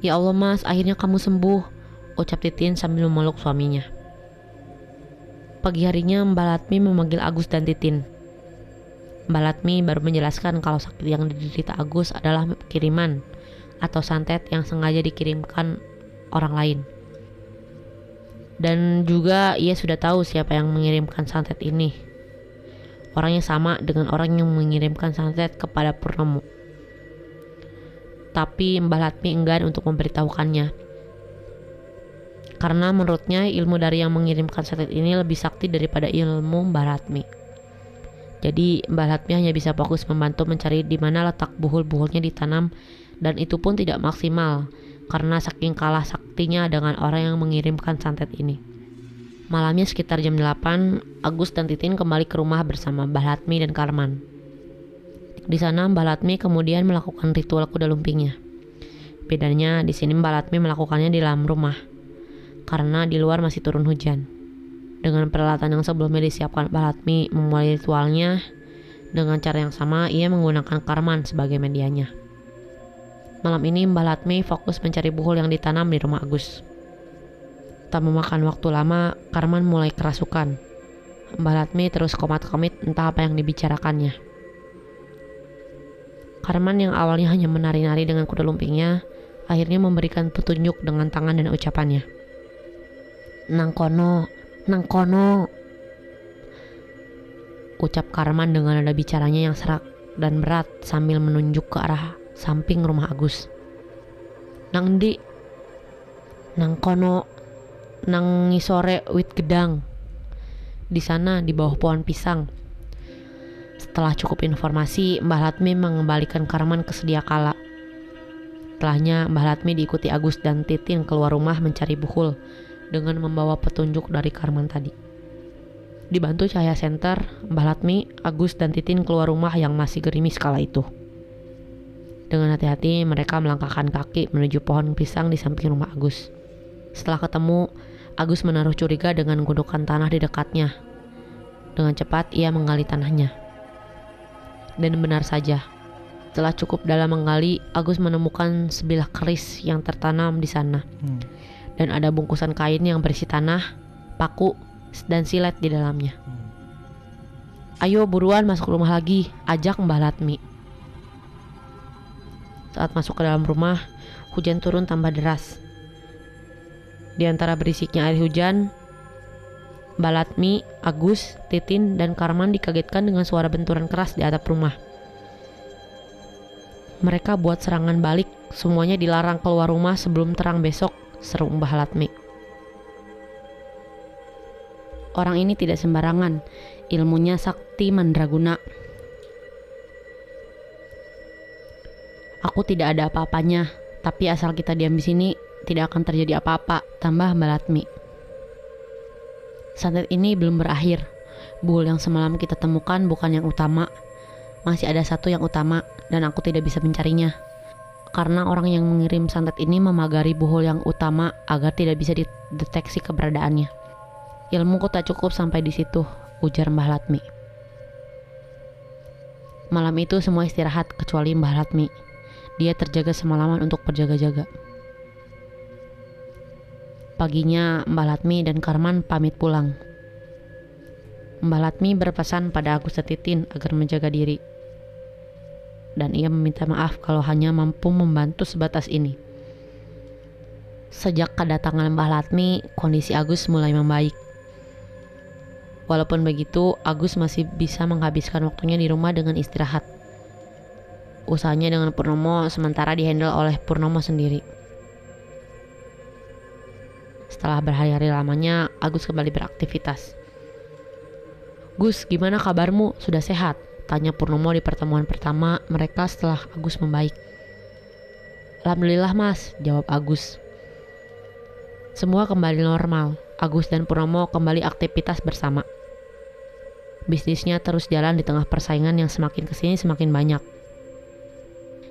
Ya Allah mas, akhirnya kamu sembuh, ucap Titin sambil memeluk suaminya. Pagi harinya Mbak Latmi memanggil Agus dan Titin. Mbak Latmi baru menjelaskan kalau sakit yang diderita Agus adalah kiriman atau santet yang sengaja dikirimkan orang lain. Dan juga ia sudah tahu siapa yang mengirimkan santet ini. Orangnya sama dengan orang yang mengirimkan santet kepada Purnomo tapi Mbah Latmi enggan untuk memberitahukannya. Karena menurutnya ilmu dari yang mengirimkan satelit ini lebih sakti daripada ilmu Mbah Latmi. Jadi Mbah Latmi hanya bisa fokus membantu mencari di mana letak buhul-buhulnya ditanam dan itu pun tidak maksimal karena saking kalah saktinya dengan orang yang mengirimkan santet ini. Malamnya sekitar jam 8, Agus dan Titin kembali ke rumah bersama Mbah Latmi dan Karman. Di sana Mbak Latmi kemudian melakukan ritual kuda lumpingnya. Bedanya di sini Mbak Latmi melakukannya di dalam rumah karena di luar masih turun hujan. Dengan peralatan yang sebelumnya disiapkan Mbak Latmi memulai ritualnya dengan cara yang sama ia menggunakan karman sebagai medianya. Malam ini Mbak Latmi fokus mencari buhul yang ditanam di rumah Agus. Tak memakan waktu lama, Karman mulai kerasukan. Mbak Latmi terus komat-komit entah apa yang dibicarakannya. Karman yang awalnya hanya menari-nari dengan kuda lumpingnya, akhirnya memberikan petunjuk dengan tangan dan ucapannya. Nangkono, Nangkono. Ucap Karman dengan nada bicaranya yang serak dan berat sambil menunjuk ke arah samping rumah Agus. Nang di, nang nang ngisore wit gedang. Di sana di bawah pohon pisang setelah cukup informasi, Mbah Latmi mengembalikan Karman ke sedia kala. Setelahnya, Mbah Latmi diikuti Agus dan Titin keluar rumah mencari buhul dengan membawa petunjuk dari Karman tadi. Dibantu cahaya senter, Mbah Latmi, Agus, dan Titin keluar rumah yang masih gerimis kala itu. Dengan hati-hati, mereka melangkahkan kaki menuju pohon pisang di samping rumah Agus. Setelah ketemu, Agus menaruh curiga dengan gundukan tanah di dekatnya. Dengan cepat, ia menggali tanahnya. Dan benar saja, setelah cukup dalam menggali, Agus menemukan sebilah keris yang tertanam di sana. Hmm. Dan ada bungkusan kain yang berisi tanah, paku, dan silet di dalamnya. Hmm. Ayo buruan masuk rumah lagi, ajak Mbah Latmi. Saat masuk ke dalam rumah, hujan turun tambah deras. Di antara berisiknya air hujan, Balatmi, Agus, Titin, dan Karman dikagetkan dengan suara benturan keras di atap rumah. Mereka buat serangan balik, semuanya dilarang keluar rumah sebelum terang besok, seru Mbah Latmi. Orang ini tidak sembarangan, ilmunya sakti mandraguna. Aku tidak ada apa-apanya, tapi asal kita diam di sini, tidak akan terjadi apa-apa, tambah Mbah Latmi. Santet ini belum berakhir. Bull yang semalam kita temukan bukan yang utama. Masih ada satu yang utama dan aku tidak bisa mencarinya. Karena orang yang mengirim santet ini memagari buhul yang utama agar tidak bisa dideteksi keberadaannya. Ilmuku tak cukup sampai di situ, ujar Mbah Latmi. Malam itu semua istirahat kecuali Mbah Latmi. Dia terjaga semalaman untuk berjaga-jaga. Paginya Mbah Latmi dan Karman pamit pulang. Mbah Latmi berpesan pada Agus Setitin agar menjaga diri. Dan ia meminta maaf kalau hanya mampu membantu sebatas ini. Sejak kedatangan Mbah Latmi, kondisi Agus mulai membaik. Walaupun begitu, Agus masih bisa menghabiskan waktunya di rumah dengan istirahat. Usahanya dengan Purnomo sementara dihandle oleh Purnomo sendiri. Setelah berhari-hari lamanya, Agus kembali beraktivitas. Gus, gimana kabarmu? Sudah sehat? Tanya Purnomo di pertemuan pertama mereka setelah Agus membaik. Alhamdulillah mas, jawab Agus. Semua kembali normal. Agus dan Purnomo kembali aktivitas bersama. Bisnisnya terus jalan di tengah persaingan yang semakin ke sini semakin banyak.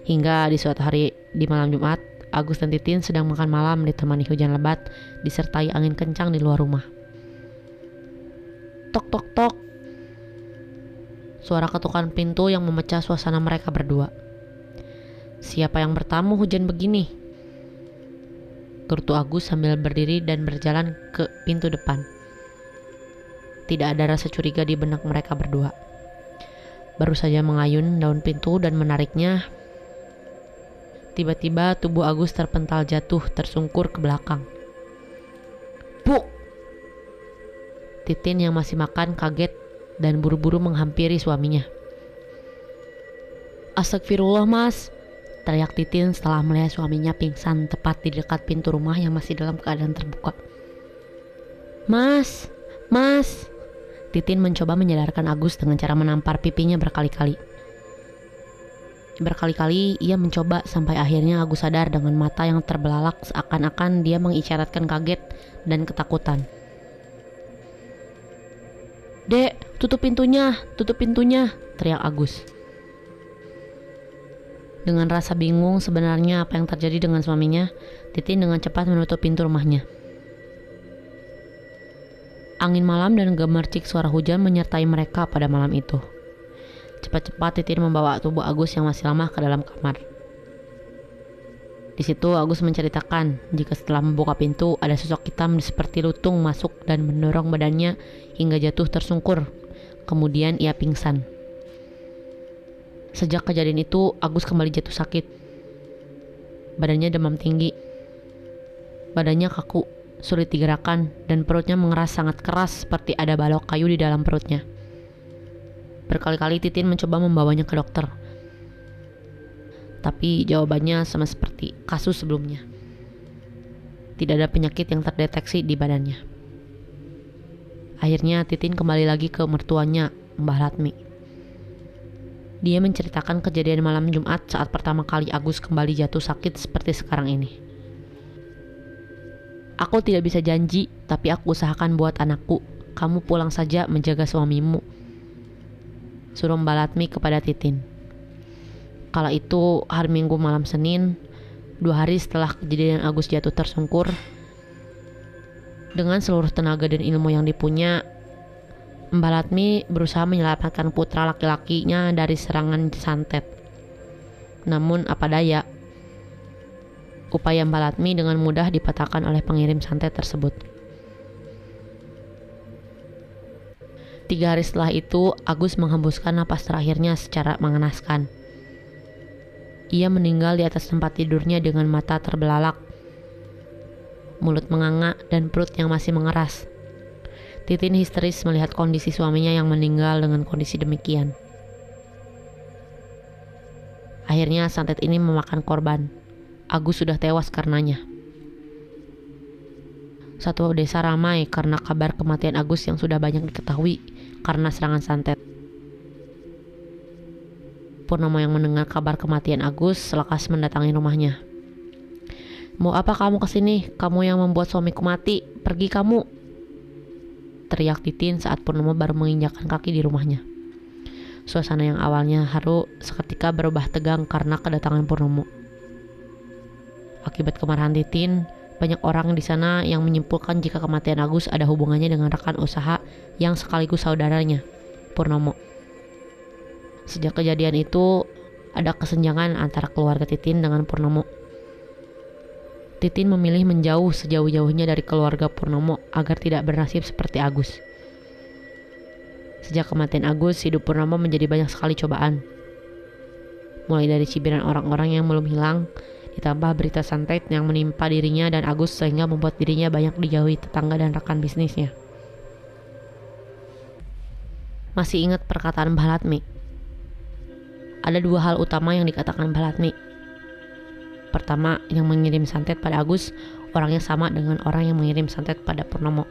Hingga di suatu hari di malam Jumat, Agus dan Titin sedang makan malam ditemani hujan lebat disertai angin kencang di luar rumah. Tok tok tok. Suara ketukan pintu yang memecah suasana mereka berdua. Siapa yang bertamu hujan begini? gerutu Agus sambil berdiri dan berjalan ke pintu depan. Tidak ada rasa curiga di benak mereka berdua. Baru saja mengayun daun pintu dan menariknya, tiba-tiba tubuh Agus terpental jatuh tersungkur ke belakang. Bu! Titin yang masih makan kaget dan buru-buru menghampiri suaminya. Astagfirullah mas, teriak Titin setelah melihat suaminya pingsan tepat di dekat pintu rumah yang masih dalam keadaan terbuka. Mas, mas, Titin mencoba menyadarkan Agus dengan cara menampar pipinya berkali-kali. Berkali-kali ia mencoba sampai akhirnya Agus sadar dengan mata yang terbelalak seakan-akan dia mengisyaratkan kaget dan ketakutan. Dek, tutup pintunya, tutup pintunya, teriak Agus. Dengan rasa bingung sebenarnya apa yang terjadi dengan suaminya, Titin dengan cepat menutup pintu rumahnya. Angin malam dan gemercik suara hujan menyertai mereka pada malam itu. Cepat-cepat Titin membawa tubuh Agus yang masih lemah ke dalam kamar. Di situ Agus menceritakan jika setelah membuka pintu ada sosok hitam seperti lutung masuk dan mendorong badannya hingga jatuh tersungkur. Kemudian ia pingsan. Sejak kejadian itu Agus kembali jatuh sakit. Badannya demam tinggi. Badannya kaku sulit digerakkan, dan perutnya mengeras sangat keras seperti ada balok kayu di dalam perutnya. Berkali-kali Titin mencoba membawanya ke dokter. Tapi jawabannya sama seperti kasus sebelumnya. Tidak ada penyakit yang terdeteksi di badannya. Akhirnya Titin kembali lagi ke mertuanya, Mbah Latmi. Dia menceritakan kejadian malam Jumat saat pertama kali Agus kembali jatuh sakit seperti sekarang ini. Aku tidak bisa janji, tapi aku usahakan buat anakku. Kamu pulang saja menjaga suamimu. Suruh Balatmi kepada Titin. Kala itu hari Minggu malam Senin, dua hari setelah kejadian Agus jatuh tersungkur, dengan seluruh tenaga dan ilmu yang dipunya, Mbak Latmi berusaha menyelamatkan putra laki-lakinya dari serangan santet. Namun apa daya, Upaya Mbak Latmi dengan mudah dipatahkan oleh pengirim santet tersebut. Tiga hari setelah itu, Agus menghembuskan napas terakhirnya secara mengenaskan. Ia meninggal di atas tempat tidurnya dengan mata terbelalak, mulut menganga, dan perut yang masih mengeras. Titin histeris melihat kondisi suaminya yang meninggal dengan kondisi demikian. Akhirnya santet ini memakan korban. Agus sudah tewas karenanya. Satu desa ramai karena kabar kematian Agus yang sudah banyak diketahui karena serangan santet. Purnomo yang mendengar kabar kematian Agus selekas mendatangi rumahnya. Mau apa kamu ke sini? Kamu yang membuat suamiku mati. Pergi kamu. Teriak Titin saat Purnomo baru menginjakkan kaki di rumahnya. Suasana yang awalnya haru seketika berubah tegang karena kedatangan Purnomo. Akibat kemarahan Titin, banyak orang di sana yang menyimpulkan jika kematian Agus ada hubungannya dengan rekan usaha yang sekaligus saudaranya, Purnomo. Sejak kejadian itu, ada kesenjangan antara keluarga Titin dengan Purnomo. Titin memilih menjauh sejauh-jauhnya dari keluarga Purnomo agar tidak bernasib seperti Agus. Sejak kematian Agus, hidup Purnomo menjadi banyak sekali cobaan. Mulai dari cibiran orang-orang yang belum hilang, ditambah berita santet yang menimpa dirinya dan Agus sehingga membuat dirinya banyak dijauhi tetangga dan rekan bisnisnya. Masih ingat perkataan Balatmi? Ada dua hal utama yang dikatakan Balatmi. Pertama, yang mengirim santet pada Agus orangnya sama dengan orang yang mengirim santet pada Purnomo.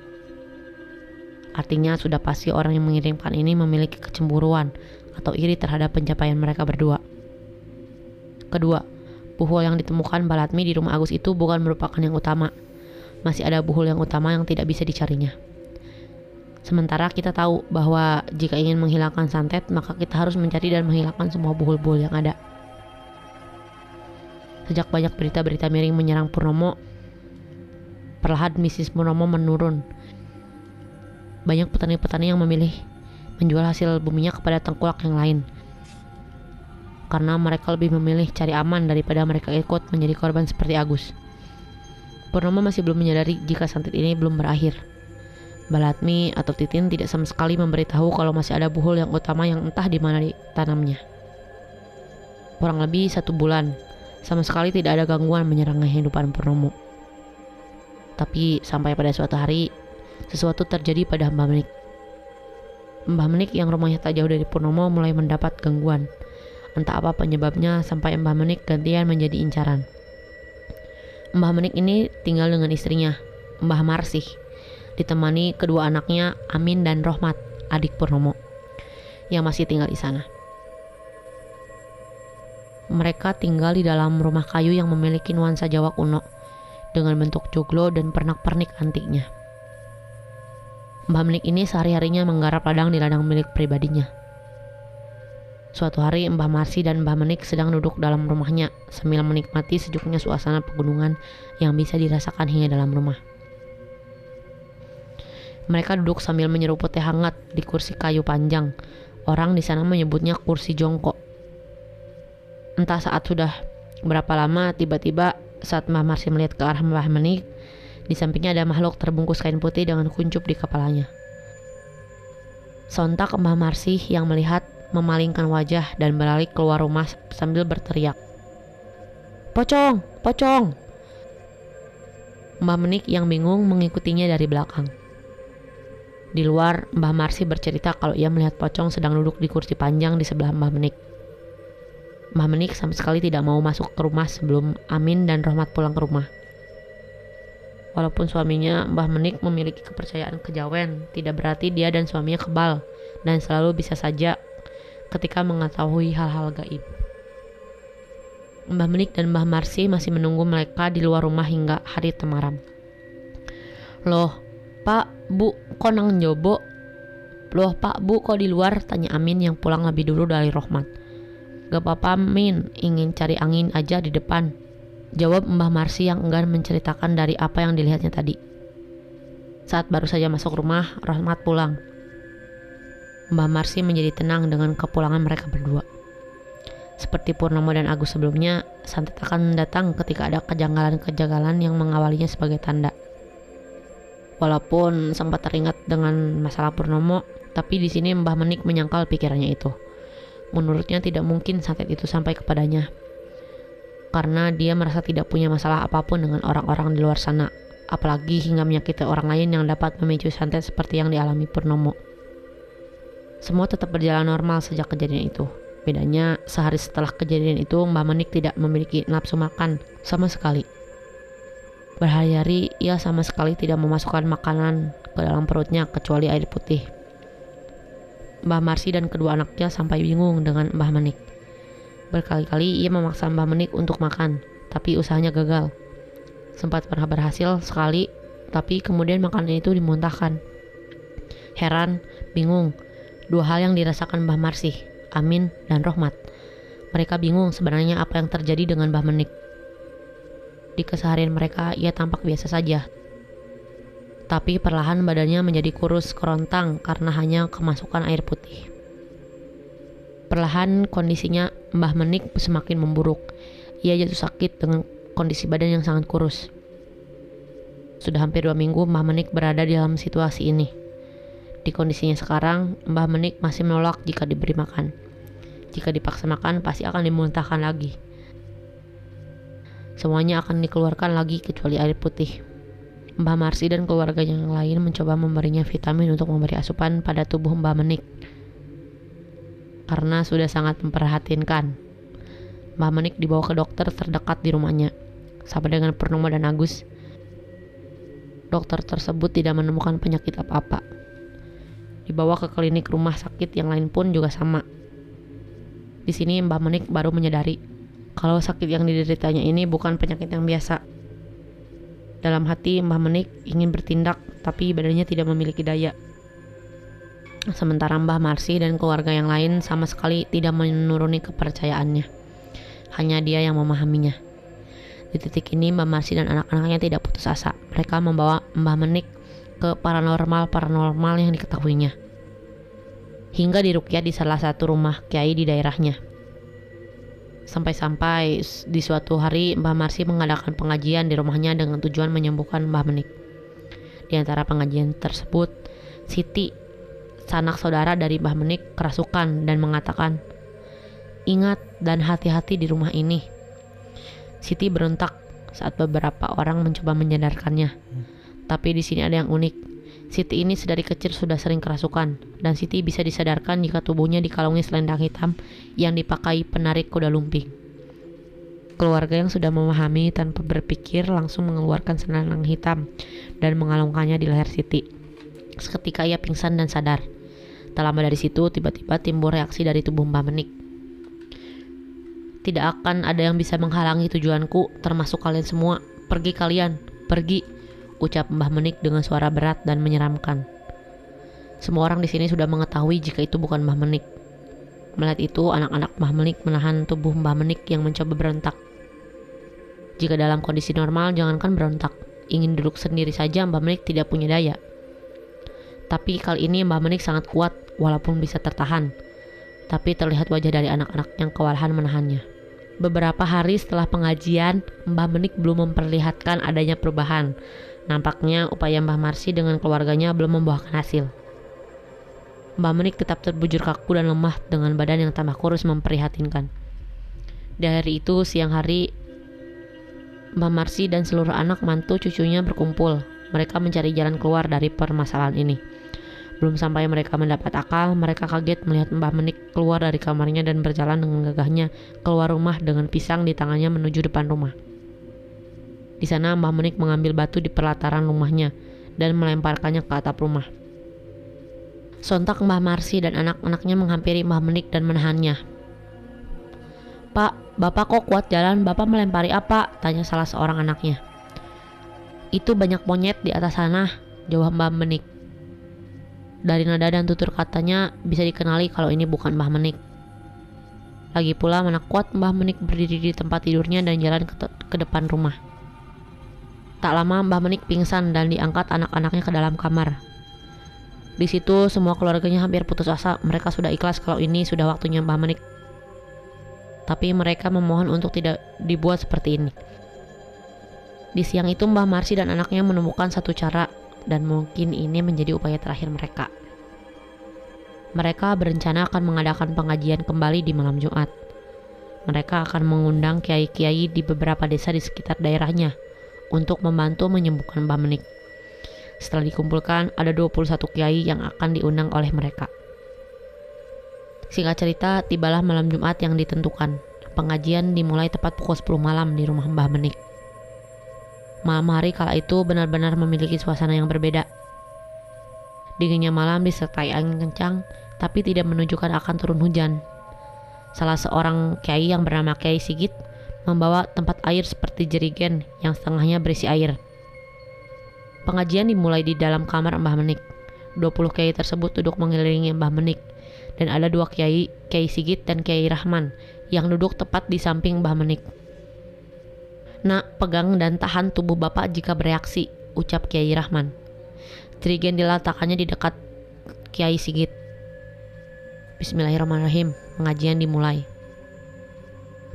Artinya sudah pasti orang yang mengirimkan ini memiliki kecemburuan atau iri terhadap pencapaian mereka berdua. Kedua, Buhul yang ditemukan Balatmi di rumah Agus itu bukan merupakan yang utama. Masih ada buhul yang utama yang tidak bisa dicarinya. Sementara kita tahu bahwa jika ingin menghilangkan santet, maka kita harus mencari dan menghilangkan semua buhul-buhul yang ada. Sejak banyak berita-berita miring menyerang Purnomo, perlahan bisnis Purnomo menurun. Banyak petani-petani yang memilih menjual hasil buminya kepada tengkulak yang lain – karena mereka lebih memilih cari aman daripada mereka ikut menjadi korban seperti Agus. Purnomo masih belum menyadari jika santet ini belum berakhir. Balatmi atau Titin tidak sama sekali memberitahu kalau masih ada buhul yang utama yang entah di mana ditanamnya. Kurang lebih satu bulan, sama sekali tidak ada gangguan menyerang kehidupan Purnomo. Tapi sampai pada suatu hari, sesuatu terjadi pada Mbah Menik. Mbah Menik yang rumahnya tak jauh dari Purnomo mulai mendapat gangguan. Entah apa penyebabnya sampai Mbah Menik gantian menjadi incaran. Mbah Menik ini tinggal dengan istrinya, Mbah Marsih, ditemani kedua anaknya Amin dan Rohmat, adik Purnomo, yang masih tinggal di sana. Mereka tinggal di dalam rumah kayu yang memiliki nuansa Jawa kuno, dengan bentuk joglo dan pernak-pernik antiknya. Mbah Menik ini sehari-harinya menggarap ladang di ladang milik pribadinya. Suatu hari Mbah Marsi dan Mbah Menik sedang duduk dalam rumahnya sambil menikmati sejuknya suasana pegunungan yang bisa dirasakan hingga dalam rumah. Mereka duduk sambil menyeruput teh hangat di kursi kayu panjang. Orang di sana menyebutnya kursi jongkok. Entah saat sudah berapa lama tiba-tiba saat Mbah Marsi melihat ke arah Mbah Menik, di sampingnya ada makhluk terbungkus kain putih dengan kuncup di kepalanya. Sontak Mbah Marsi yang melihat memalingkan wajah dan beralih keluar rumah sambil berteriak. Pocong, pocong! Mbah Menik yang bingung mengikutinya dari belakang. Di luar, Mbah Marsi bercerita kalau ia melihat pocong sedang duduk di kursi panjang di sebelah Mbah Menik. Mbah Menik sama sekali tidak mau masuk ke rumah sebelum Amin dan Rohmat pulang ke rumah. Walaupun suaminya Mbah Menik memiliki kepercayaan kejawen, tidak berarti dia dan suaminya kebal dan selalu bisa saja ketika mengetahui hal-hal gaib. Mbah Menik dan Mbah Marsi masih menunggu mereka di luar rumah hingga hari temaram. Loh, Pak, Bu, kok nang jobo? Loh, Pak, Bu, kok di luar? Tanya Amin yang pulang lebih dulu dari Rohmat. Gak apa-apa, Min, ingin cari angin aja di depan. Jawab Mbah Marsi yang enggan menceritakan dari apa yang dilihatnya tadi. Saat baru saja masuk rumah, Rohmat pulang. Mbah Marsi menjadi tenang dengan kepulangan mereka berdua. Seperti Purnomo dan Agus sebelumnya, santet akan datang ketika ada kejanggalan-kejanggalan yang mengawalinya sebagai tanda. Walaupun sempat teringat dengan masalah Purnomo, tapi di sini Mbah Menik menyangkal pikirannya itu. Menurutnya tidak mungkin santet itu sampai kepadanya. Karena dia merasa tidak punya masalah apa pun dengan orang-orang di luar sana, apalagi hingga menyakiti orang lain yang dapat memicu santet seperti yang dialami Purnomo. Semua tetap berjalan normal sejak kejadian itu. Bedanya, sehari setelah kejadian itu, Mbak Menik tidak memiliki nafsu makan sama sekali. Berhari-hari, ia sama sekali tidak memasukkan makanan ke dalam perutnya kecuali air putih. Mbah Marsi dan kedua anaknya sampai bingung dengan Mbah Menik. Berkali-kali ia memaksa Mbah Menik untuk makan, tapi usahanya gagal. Sempat pernah berhasil sekali, tapi kemudian makanan itu dimuntahkan. Heran, bingung, Dua hal yang dirasakan Mbah Marsih, Amin, dan Rohmat. Mereka bingung sebenarnya apa yang terjadi dengan Mbah Menik. Di keseharian mereka, ia tampak biasa saja. Tapi perlahan badannya menjadi kurus kerontang karena hanya kemasukan air putih. Perlahan kondisinya Mbah Menik semakin memburuk. Ia jatuh sakit dengan kondisi badan yang sangat kurus. Sudah hampir dua minggu Mbah Menik berada di dalam situasi ini. Di kondisinya sekarang, Mbah Menik masih menolak jika diberi makan. Jika dipaksa makan, pasti akan dimuntahkan lagi. Semuanya akan dikeluarkan lagi kecuali air putih. Mbah Marsi dan keluarga yang lain mencoba memberinya vitamin untuk memberi asupan pada tubuh Mbah Menik. Karena sudah sangat memperhatinkan. Mbah Menik dibawa ke dokter terdekat di rumahnya. Sama dengan Purnomo dan Agus, dokter tersebut tidak menemukan penyakit apa-apa dibawa ke klinik rumah sakit yang lain pun juga sama. Di sini Mbak Menik baru menyadari kalau sakit yang dideritanya ini bukan penyakit yang biasa. Dalam hati Mbah Menik ingin bertindak tapi badannya tidak memiliki daya. Sementara Mbah Marsi dan keluarga yang lain sama sekali tidak menuruni kepercayaannya. Hanya dia yang memahaminya. Di titik ini Mbah Marsi dan anak-anaknya tidak putus asa. Mereka membawa Mbah Menik ke paranormal-paranormal yang diketahuinya. Hingga dirukyat di salah satu rumah kiai di daerahnya. Sampai-sampai di suatu hari Mbah Marsi mengadakan pengajian di rumahnya dengan tujuan menyembuhkan Mbah Menik. Di antara pengajian tersebut, Siti, sanak saudara dari Mbah Menik, kerasukan dan mengatakan, Ingat dan hati-hati di rumah ini. Siti berontak saat beberapa orang mencoba menyadarkannya. Tapi di sini ada yang unik. Siti ini sedari kecil sudah sering kerasukan, dan Siti bisa disadarkan jika tubuhnya dikalungi selendang hitam yang dipakai penarik kuda lumping. Keluarga yang sudah memahami tanpa berpikir langsung mengeluarkan selendang hitam dan mengalungkannya di leher Siti. Seketika ia pingsan dan sadar. Tak lama dari situ, tiba-tiba timbul reaksi dari tubuh Mbah Menik. Tidak akan ada yang bisa menghalangi tujuanku, termasuk kalian semua. Pergi kalian, pergi ucap Mbah Menik dengan suara berat dan menyeramkan. Semua orang di sini sudah mengetahui jika itu bukan Mbah Menik. Melihat itu, anak-anak Mbah Menik menahan tubuh Mbah Menik yang mencoba berontak. Jika dalam kondisi normal, jangankan berontak, ingin duduk sendiri saja Mbah Menik tidak punya daya. Tapi kali ini Mbah Menik sangat kuat, walaupun bisa tertahan. Tapi terlihat wajah dari anak-anak yang kewalahan menahannya. Beberapa hari setelah pengajian, Mbah Menik belum memperlihatkan adanya perubahan. Nampaknya upaya Mbah Marsi dengan keluarganya belum membuahkan hasil. Mbah Menik tetap terbujur kaku dan lemah dengan badan yang tambah kurus memprihatinkan. Di hari itu, siang hari, Mbah Marsi dan seluruh anak mantu cucunya berkumpul. Mereka mencari jalan keluar dari permasalahan ini. Belum sampai mereka mendapat akal, mereka kaget melihat Mbah Menik keluar dari kamarnya dan berjalan dengan gagahnya keluar rumah dengan pisang di tangannya menuju depan rumah. Di sana Mbah Menik mengambil batu di pelataran rumahnya dan melemparkannya ke atap rumah. Sontak Mbah Marsi dan anak-anaknya menghampiri Mbah Menik dan menahannya. Pak, Bapak kok kuat jalan, Bapak melempari apa? Tanya salah seorang anaknya. Itu banyak monyet di atas sana, jawab Mbah Menik. Dari nada dan tutur katanya bisa dikenali kalau ini bukan Mbah Menik. Lagi pula mana kuat Mbah Menik berdiri di tempat tidurnya dan jalan ke, ke depan rumah. Tak lama Mbah Menik pingsan dan diangkat anak-anaknya ke dalam kamar. Di situ semua keluarganya hampir putus asa. Mereka sudah ikhlas kalau ini sudah waktunya Mbah Menik. Tapi mereka memohon untuk tidak dibuat seperti ini. Di siang itu Mbah Marsi dan anaknya menemukan satu cara dan mungkin ini menjadi upaya terakhir mereka. Mereka berencana akan mengadakan pengajian kembali di malam Jumat. Mereka akan mengundang kiai-kiai di beberapa desa di sekitar daerahnya untuk membantu menyembuhkan Mbah Menik. Setelah dikumpulkan, ada 21 kiai yang akan diundang oleh mereka. Singkat cerita, tibalah malam Jumat yang ditentukan. Pengajian dimulai tepat pukul 10 malam di rumah Mbah Menik. Malam hari kala itu benar-benar memiliki suasana yang berbeda. Dinginnya malam disertai angin kencang, tapi tidak menunjukkan akan turun hujan. Salah seorang kiai yang bernama Kiai Sigit membawa tempat air seperti jerigen yang setengahnya berisi air. Pengajian dimulai di dalam kamar Mbah Menik. 20 kiai tersebut duduk mengelilingi Mbah Menik dan ada dua kiai, Kiai Sigit dan Kiai Rahman yang duduk tepat di samping Mbah Menik. Nak, pegang dan tahan tubuh Bapak jika bereaksi, ucap Kiai Rahman. Jerigen diletakkannya di dekat Kiai Sigit. Bismillahirrahmanirrahim, pengajian dimulai.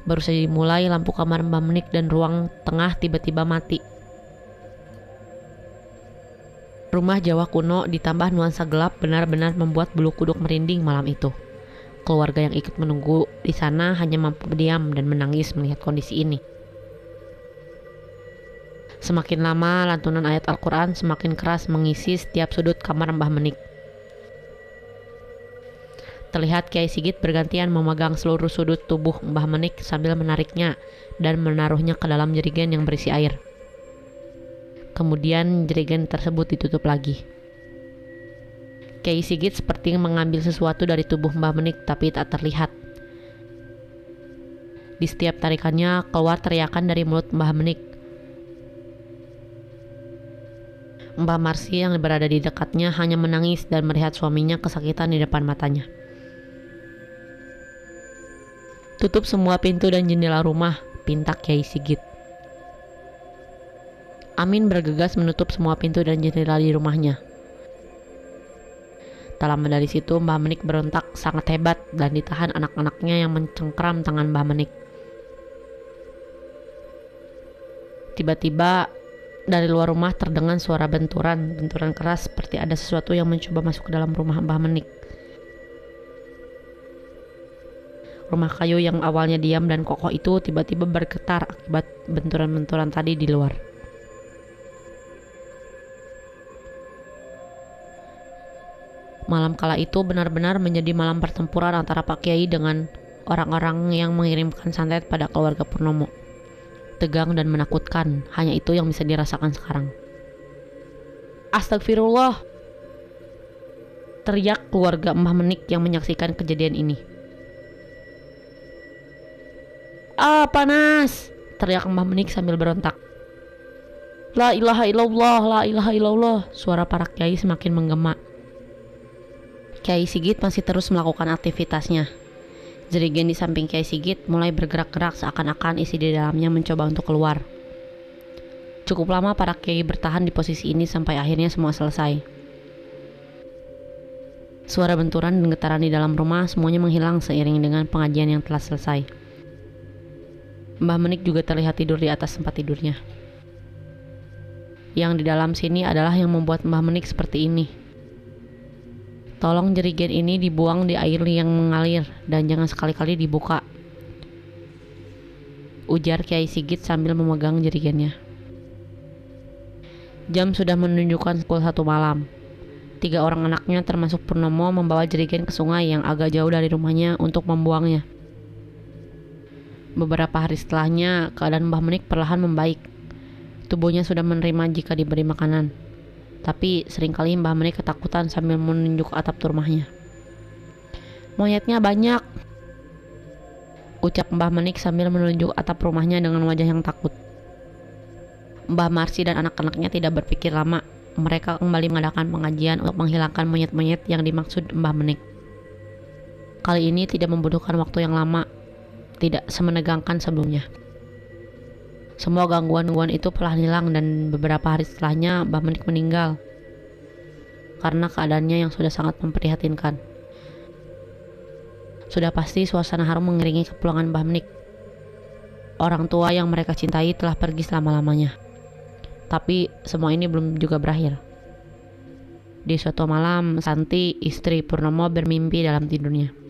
Baru saja dimulai, lampu kamar Mbak Menik dan ruang tengah tiba-tiba mati. Rumah Jawa kuno ditambah nuansa gelap benar-benar membuat bulu kuduk merinding malam itu. Keluarga yang ikut menunggu di sana hanya mampu berdiam dan menangis melihat kondisi ini. Semakin lama, lantunan ayat Al-Quran semakin keras mengisi setiap sudut kamar Mbah Menik. Terlihat Kiai Sigit bergantian memegang seluruh sudut tubuh Mbah Menik sambil menariknya dan menaruhnya ke dalam jerigen yang berisi air. Kemudian jerigen tersebut ditutup lagi. Kiai Sigit seperti mengambil sesuatu dari tubuh Mbah Menik tapi tak terlihat. Di setiap tarikannya keluar teriakan dari mulut Mbah Menik. Mbah Marsi yang berada di dekatnya hanya menangis dan melihat suaminya kesakitan di depan matanya. Tutup semua pintu dan jendela rumah, pintak Kiai Sigit. Amin bergegas menutup semua pintu dan jendela di rumahnya. Tak lama dari situ, Mbah Menik berontak sangat hebat dan ditahan anak-anaknya yang mencengkram tangan Mbah Menik. Tiba-tiba dari luar rumah terdengar suara benturan, benturan keras seperti ada sesuatu yang mencoba masuk ke dalam rumah Mbah Menik. Rumah kayu yang awalnya diam dan kokoh itu tiba-tiba bergetar akibat benturan-benturan tadi di luar. Malam kala itu benar-benar menjadi malam pertempuran antara Pak Kiai dengan orang-orang yang mengirimkan santet pada keluarga Purnomo. Tegang dan menakutkan, hanya itu yang bisa dirasakan sekarang. Astagfirullah! Teriak keluarga Mbah Menik yang menyaksikan kejadian ini. Ah, panas! Teriak Mbah Menik sambil berontak. La ilaha illallah, la ilaha illallah. Suara para kiai semakin menggema. Kiai Sigit masih terus melakukan aktivitasnya. Jerigen di samping Kiai Sigit mulai bergerak-gerak seakan-akan isi di dalamnya mencoba untuk keluar. Cukup lama para kiai bertahan di posisi ini sampai akhirnya semua selesai. Suara benturan dan getaran di dalam rumah semuanya menghilang seiring dengan pengajian yang telah selesai. Mbah Menik juga terlihat tidur di atas tempat tidurnya. Yang di dalam sini adalah yang membuat Mbah Menik seperti ini. Tolong jerigen ini dibuang di air yang mengalir dan jangan sekali-kali dibuka. Ujar Kiai Sigit sambil memegang jerigennya. Jam sudah menunjukkan pukul satu malam. Tiga orang anaknya termasuk Purnomo membawa jerigen ke sungai yang agak jauh dari rumahnya untuk membuangnya. Beberapa hari setelahnya, keadaan Mbah Menik perlahan membaik. Tubuhnya sudah menerima jika diberi makanan. Tapi sering kali Mbah Menik ketakutan sambil menunjuk atap rumahnya. Monyetnya banyak. Ucap Mbah Menik sambil menunjuk atap rumahnya dengan wajah yang takut. Mbah Marsi dan anak-anaknya tidak berpikir lama. Mereka kembali mengadakan pengajian untuk menghilangkan monyet-monyet yang dimaksud Mbah Menik. Kali ini tidak membutuhkan waktu yang lama, tidak semenegangkan sebelumnya. Semua gangguan-gangguan itu telah hilang dan beberapa hari setelahnya Mbah Menik meninggal karena keadaannya yang sudah sangat memprihatinkan. Sudah pasti suasana harum mengiringi kepulangan Mbah Menik. Orang tua yang mereka cintai telah pergi selama-lamanya. Tapi semua ini belum juga berakhir. Di suatu malam, Santi, istri Purnomo bermimpi dalam tidurnya.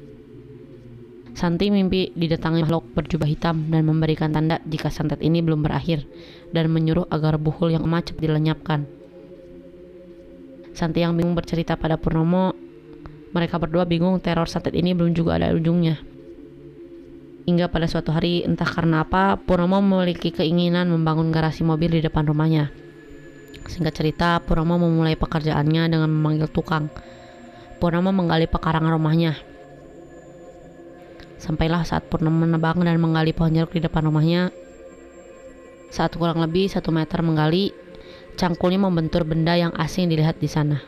Santi mimpi didatangi makhluk berjubah hitam dan memberikan tanda jika santet ini belum berakhir dan menyuruh agar buhul yang macet dilenyapkan. Santi yang bingung bercerita pada Purnomo, mereka berdua bingung teror santet ini belum juga ada ujungnya. Hingga pada suatu hari entah karena apa Purnomo memiliki keinginan membangun garasi mobil di depan rumahnya. Singkat cerita, Purnomo memulai pekerjaannya dengan memanggil tukang. Purnomo menggali pekarangan rumahnya Sampailah saat Purnama menebang dan menggali pohon jeruk di depan rumahnya. Saat kurang lebih satu meter menggali, cangkulnya membentur benda yang asing dilihat di sana.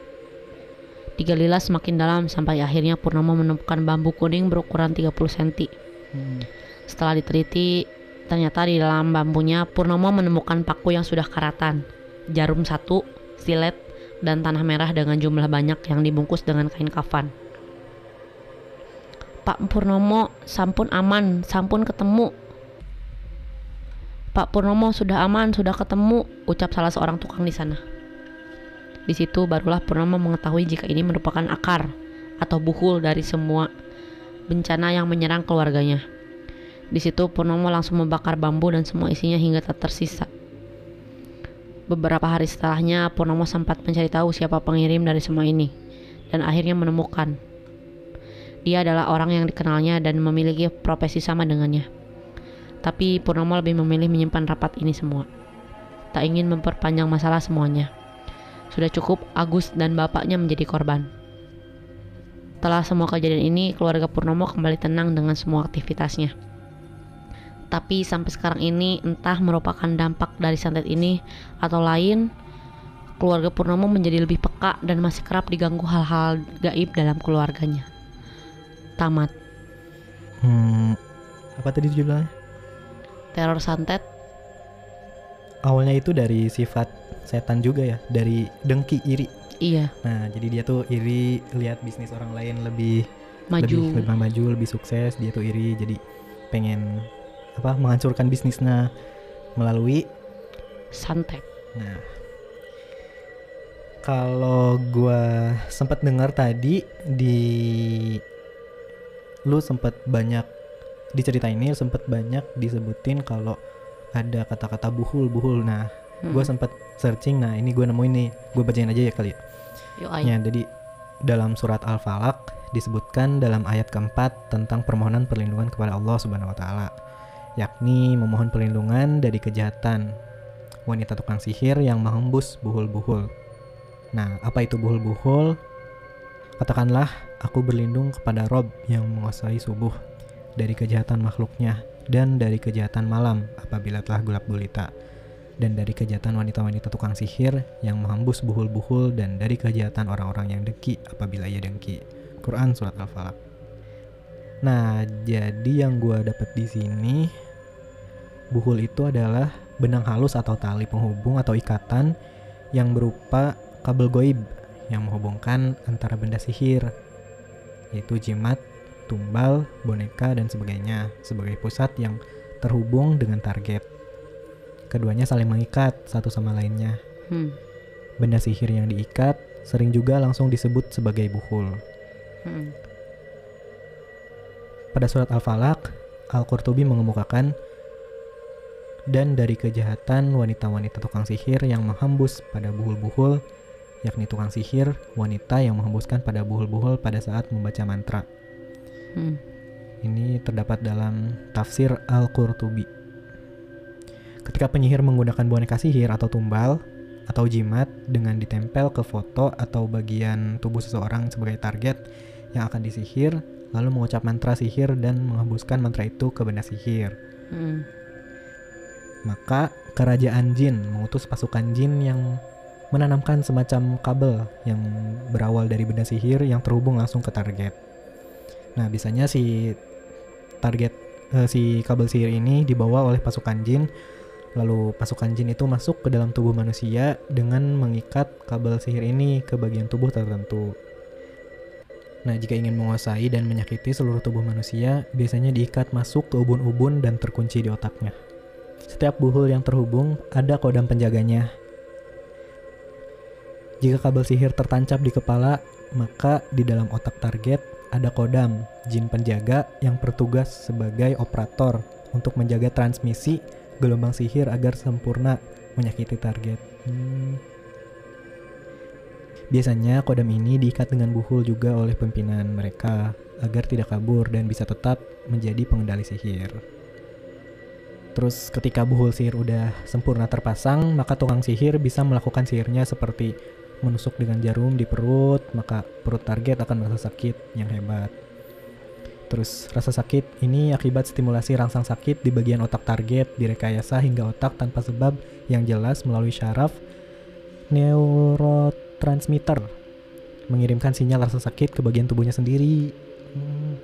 Digalilah semakin dalam sampai akhirnya Purnama menemukan bambu kuning berukuran 30 cm. Hmm. Setelah diteliti, ternyata di dalam bambunya Purnama menemukan paku yang sudah karatan, jarum satu, silet, dan tanah merah dengan jumlah banyak yang dibungkus dengan kain kafan. Pak Purnomo sampun aman, sampun ketemu. Pak Purnomo sudah aman, sudah ketemu, ucap salah seorang tukang di sana. Di situ barulah Purnomo mengetahui jika ini merupakan akar atau buhul dari semua bencana yang menyerang keluarganya. Di situ Purnomo langsung membakar bambu dan semua isinya hingga tak tersisa. Beberapa hari setelahnya, Purnomo sempat mencari tahu siapa pengirim dari semua ini, dan akhirnya menemukan dia adalah orang yang dikenalnya dan memiliki profesi sama dengannya. Tapi Purnomo lebih memilih menyimpan rapat ini semua. Tak ingin memperpanjang masalah semuanya. Sudah cukup Agus dan bapaknya menjadi korban. Setelah semua kejadian ini, keluarga Purnomo kembali tenang dengan semua aktivitasnya. Tapi sampai sekarang ini entah merupakan dampak dari santet ini atau lain, keluarga Purnomo menjadi lebih peka dan masih kerap diganggu hal-hal gaib dalam keluarganya tamat. Hmm, apa tadi judulnya? Teror santet. Awalnya itu dari sifat setan juga ya, dari dengki iri. Iya. Nah, jadi dia tuh iri lihat bisnis orang lain lebih maju, lebih, lebih maju, lebih sukses. Dia tuh iri, jadi pengen apa menghancurkan bisnisnya melalui santet. Nah, kalau gua sempat dengar tadi di lu sempat banyak diceritainin sempat banyak disebutin kalau ada kata-kata buhul buhul. Nah, Hmm. sempat searching. Nah, ini gua nemuin nih. Gua bacain aja ya kali ya. Ya, jadi dalam surat Al-Falaq disebutkan dalam ayat keempat tentang permohonan perlindungan kepada Allah Subhanahu wa taala, yakni memohon perlindungan dari kejahatan wanita tukang sihir yang menghembus buhul-buhul. Nah, apa itu buhul-buhul? Katakanlah, aku berlindung kepada Rob yang menguasai subuh dari kejahatan makhluknya dan dari kejahatan malam apabila telah gelap gulita dan dari kejahatan wanita-wanita tukang sihir yang menghembus buhul-buhul dan dari kejahatan orang-orang yang dengki apabila ia dengki. Quran surat Al-Falaq. Nah, jadi yang gua dapat di sini buhul itu adalah benang halus atau tali penghubung atau ikatan yang berupa kabel goib yang menghubungkan antara benda sihir yaitu jimat, tumbal, boneka dan sebagainya sebagai pusat yang terhubung dengan target. Keduanya saling mengikat satu sama lainnya. Hmm. Benda sihir yang diikat sering juga langsung disebut sebagai buhul. Hmm. Pada surat Al-Falaq, Al-Qurtubi mengemukakan dan dari kejahatan wanita-wanita tukang sihir yang menghembus pada buhul-buhul, yakni tukang sihir wanita yang menghembuskan pada buhul-buhul pada saat membaca mantra. Hmm. Ini terdapat dalam tafsir Al-Qurtubi. Ketika penyihir menggunakan boneka sihir atau tumbal atau jimat dengan ditempel ke foto atau bagian tubuh seseorang sebagai target yang akan disihir, lalu mengucap mantra sihir dan menghembuskan mantra itu ke benda sihir. Hmm. Maka kerajaan jin mengutus pasukan jin yang menanamkan semacam kabel yang berawal dari benda sihir yang terhubung langsung ke target. Nah, biasanya si target eh, si kabel sihir ini dibawa oleh pasukan jin lalu pasukan jin itu masuk ke dalam tubuh manusia dengan mengikat kabel sihir ini ke bagian tubuh tertentu. Nah, jika ingin menguasai dan menyakiti seluruh tubuh manusia, biasanya diikat masuk ke ubun-ubun dan terkunci di otaknya. Setiap buhul yang terhubung ada kodam penjaganya. Jika kabel sihir tertancap di kepala, maka di dalam otak target ada kodam jin penjaga yang bertugas sebagai operator untuk menjaga transmisi gelombang sihir agar sempurna menyakiti target. Hmm. Biasanya kodam ini diikat dengan buhul juga oleh pimpinan mereka agar tidak kabur dan bisa tetap menjadi pengendali sihir. Terus ketika buhul sihir udah sempurna terpasang, maka tukang sihir bisa melakukan sihirnya seperti menusuk dengan jarum di perut, maka perut target akan merasa sakit yang hebat. Terus rasa sakit ini akibat stimulasi rangsang sakit di bagian otak target direkayasa hingga otak tanpa sebab yang jelas melalui syaraf neurotransmitter mengirimkan sinyal rasa sakit ke bagian tubuhnya sendiri. Hmm.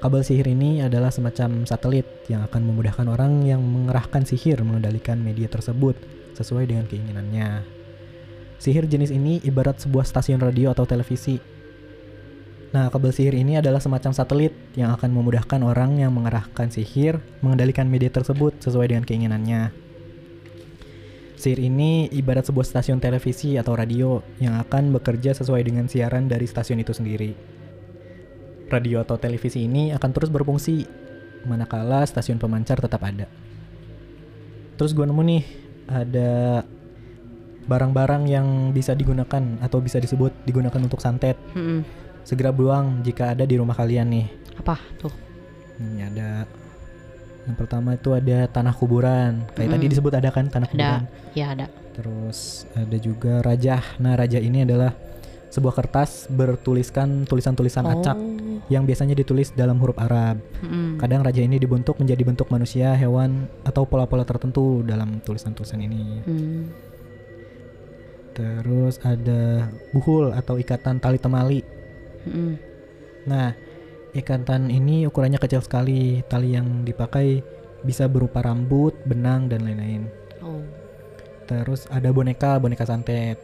Kabel sihir ini adalah semacam satelit yang akan memudahkan orang yang mengerahkan sihir mengendalikan media tersebut sesuai dengan keinginannya. Sihir jenis ini ibarat sebuah stasiun radio atau televisi. Nah, kabel sihir ini adalah semacam satelit yang akan memudahkan orang yang mengerahkan sihir mengendalikan media tersebut sesuai dengan keinginannya. Sihir ini ibarat sebuah stasiun televisi atau radio yang akan bekerja sesuai dengan siaran dari stasiun itu sendiri. Radio atau televisi ini akan terus berfungsi manakala stasiun pemancar tetap ada. Terus gue nemu nih ada barang-barang yang bisa digunakan atau bisa disebut digunakan untuk santet. Hmm. Segera buang jika ada di rumah kalian nih. Apa tuh? Ini ada yang pertama itu ada tanah kuburan. Kayak tadi Mm-mm. disebut ada kan tanah kuburan. Ada. Ya ada. Terus ada juga rajah. Nah, rajah ini adalah sebuah kertas bertuliskan tulisan-tulisan acak Oh. yang biasanya ditulis dalam huruf Arab. Mm-mm. Kadang raja ini dibentuk menjadi bentuk manusia, hewan, atau pola-pola tertentu dalam tulisan-tulisan ini. Hmm. Terus ada buhul atau ikatan tali temali. Mm-mm. Nah, ikatan ini ukurannya kecil sekali. Tali yang dipakai bisa berupa rambut, benang, dan lain-lain. Oh. Terus ada boneka, boneka santet.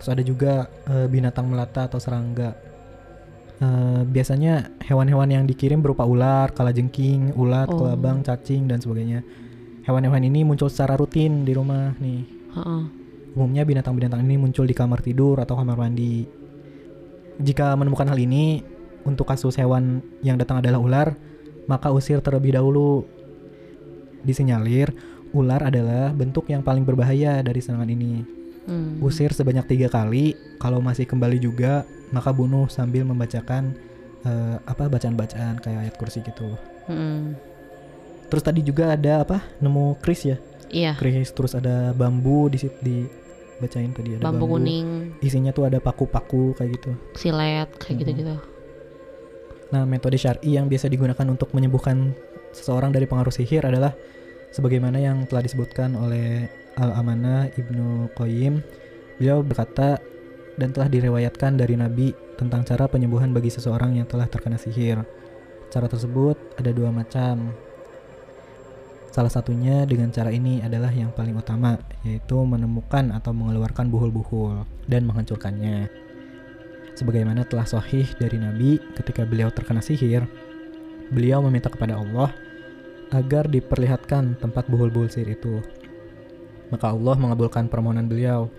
Terus ada juga eh, binatang melata atau serangga. Eh, biasanya hewan-hewan yang dikirim berupa ular, kalajengking, ulat, Oh. kelabang, cacing, dan sebagainya. Hewan-hewan ini muncul secara rutin di rumah nih. Heeh. Umumnya binatang-binatang ini muncul di kamar tidur atau kamar mandi. Jika menemukan hal ini, untuk kasus hewan yang datang adalah ular, maka usir terlebih dahulu. Disinyalir, ular adalah bentuk yang paling berbahaya dari serangan ini. Hmm. Usir sebanyak tiga kali, kalau masih kembali juga, maka bunuh sambil membacakan eh, apa bacaan-bacaan kayak ayat kursi gitu. Mm-mm. Terus tadi juga ada apa? Nemu kris ya? Iya. Kris terus ada bambu di situ dibacain tadi ada Bambu bambu. kuning, Isinya tuh ada paku-paku kayak gitu. silet, kayak gitu-gitu. Nah, metode syar'i yang biasa digunakan untuk menyembuhkan seseorang dari pengaruh sihir adalah sebagaimana yang telah disebutkan oleh Al-Amanah Ibnu Qayyim. Beliau berkata dan telah direwayatkan dari Nabi tentang cara penyembuhan bagi seseorang yang telah terkena sihir. Cara tersebut ada dua macam. Salah satunya dengan cara ini adalah yang paling utama, yaitu menemukan atau mengeluarkan buhul-buhul dan menghancurkannya. Sebagaimana telah sahih dari Nabi ketika beliau terkena sihir, beliau meminta kepada Allah agar diperlihatkan tempat buhul-buhul sihir itu. Maka Allah mengabulkan permohonan beliau.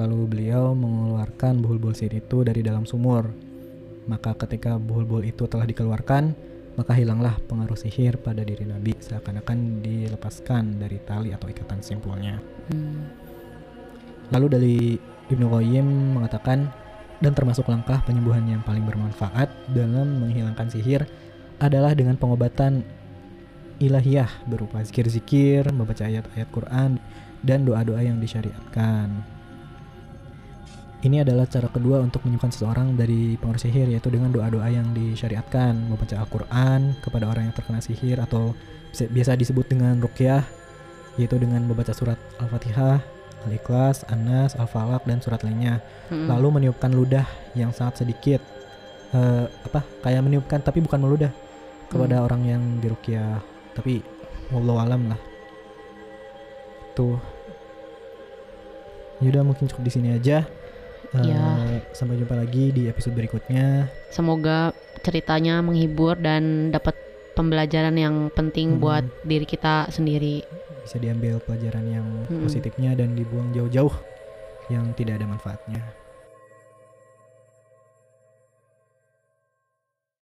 Lalu beliau mengeluarkan buhul-buhul sihir itu dari dalam sumur. Maka ketika buhul-buhul itu telah dikeluarkan, maka hilanglah pengaruh sihir pada diri Nabi seakan-akan dilepaskan dari tali atau ikatan simpulnya. Hmm. Lalu dari Ibnu Qayyim mengatakan dan termasuk langkah penyembuhan yang paling bermanfaat dalam menghilangkan sihir adalah dengan pengobatan ilahiyah berupa zikir-zikir, membaca ayat-ayat Quran dan doa-doa yang disyariatkan. Ini adalah cara kedua untuk menyembuhkan seseorang dari pengaruh sihir yaitu dengan doa-doa yang disyariatkan, membaca Al-Qur'an kepada orang yang terkena sihir atau biasa disebut dengan ruqyah yaitu dengan membaca surat Al-Fatihah, Al-Ikhlas, An-Nas, Al-Falaq dan surat lainnya. Mm-mm. Lalu meniupkan ludah yang sangat sedikit eh, apa kayak meniupkan tapi bukan meludah kepada orang yang diruqyah. Tapi wallahu alam lah. Tuh. Yaudah mungkin cukup di sini aja. Iya. Sampai jumpa lagi di episode berikutnya. Semoga ceritanya menghibur dan dapat pembelajaran yang penting Hmm. buat diri kita sendiri. Bisa diambil pelajaran yang Mm-mm. positifnya dan dibuang jauh-jauh yang tidak ada manfaatnya.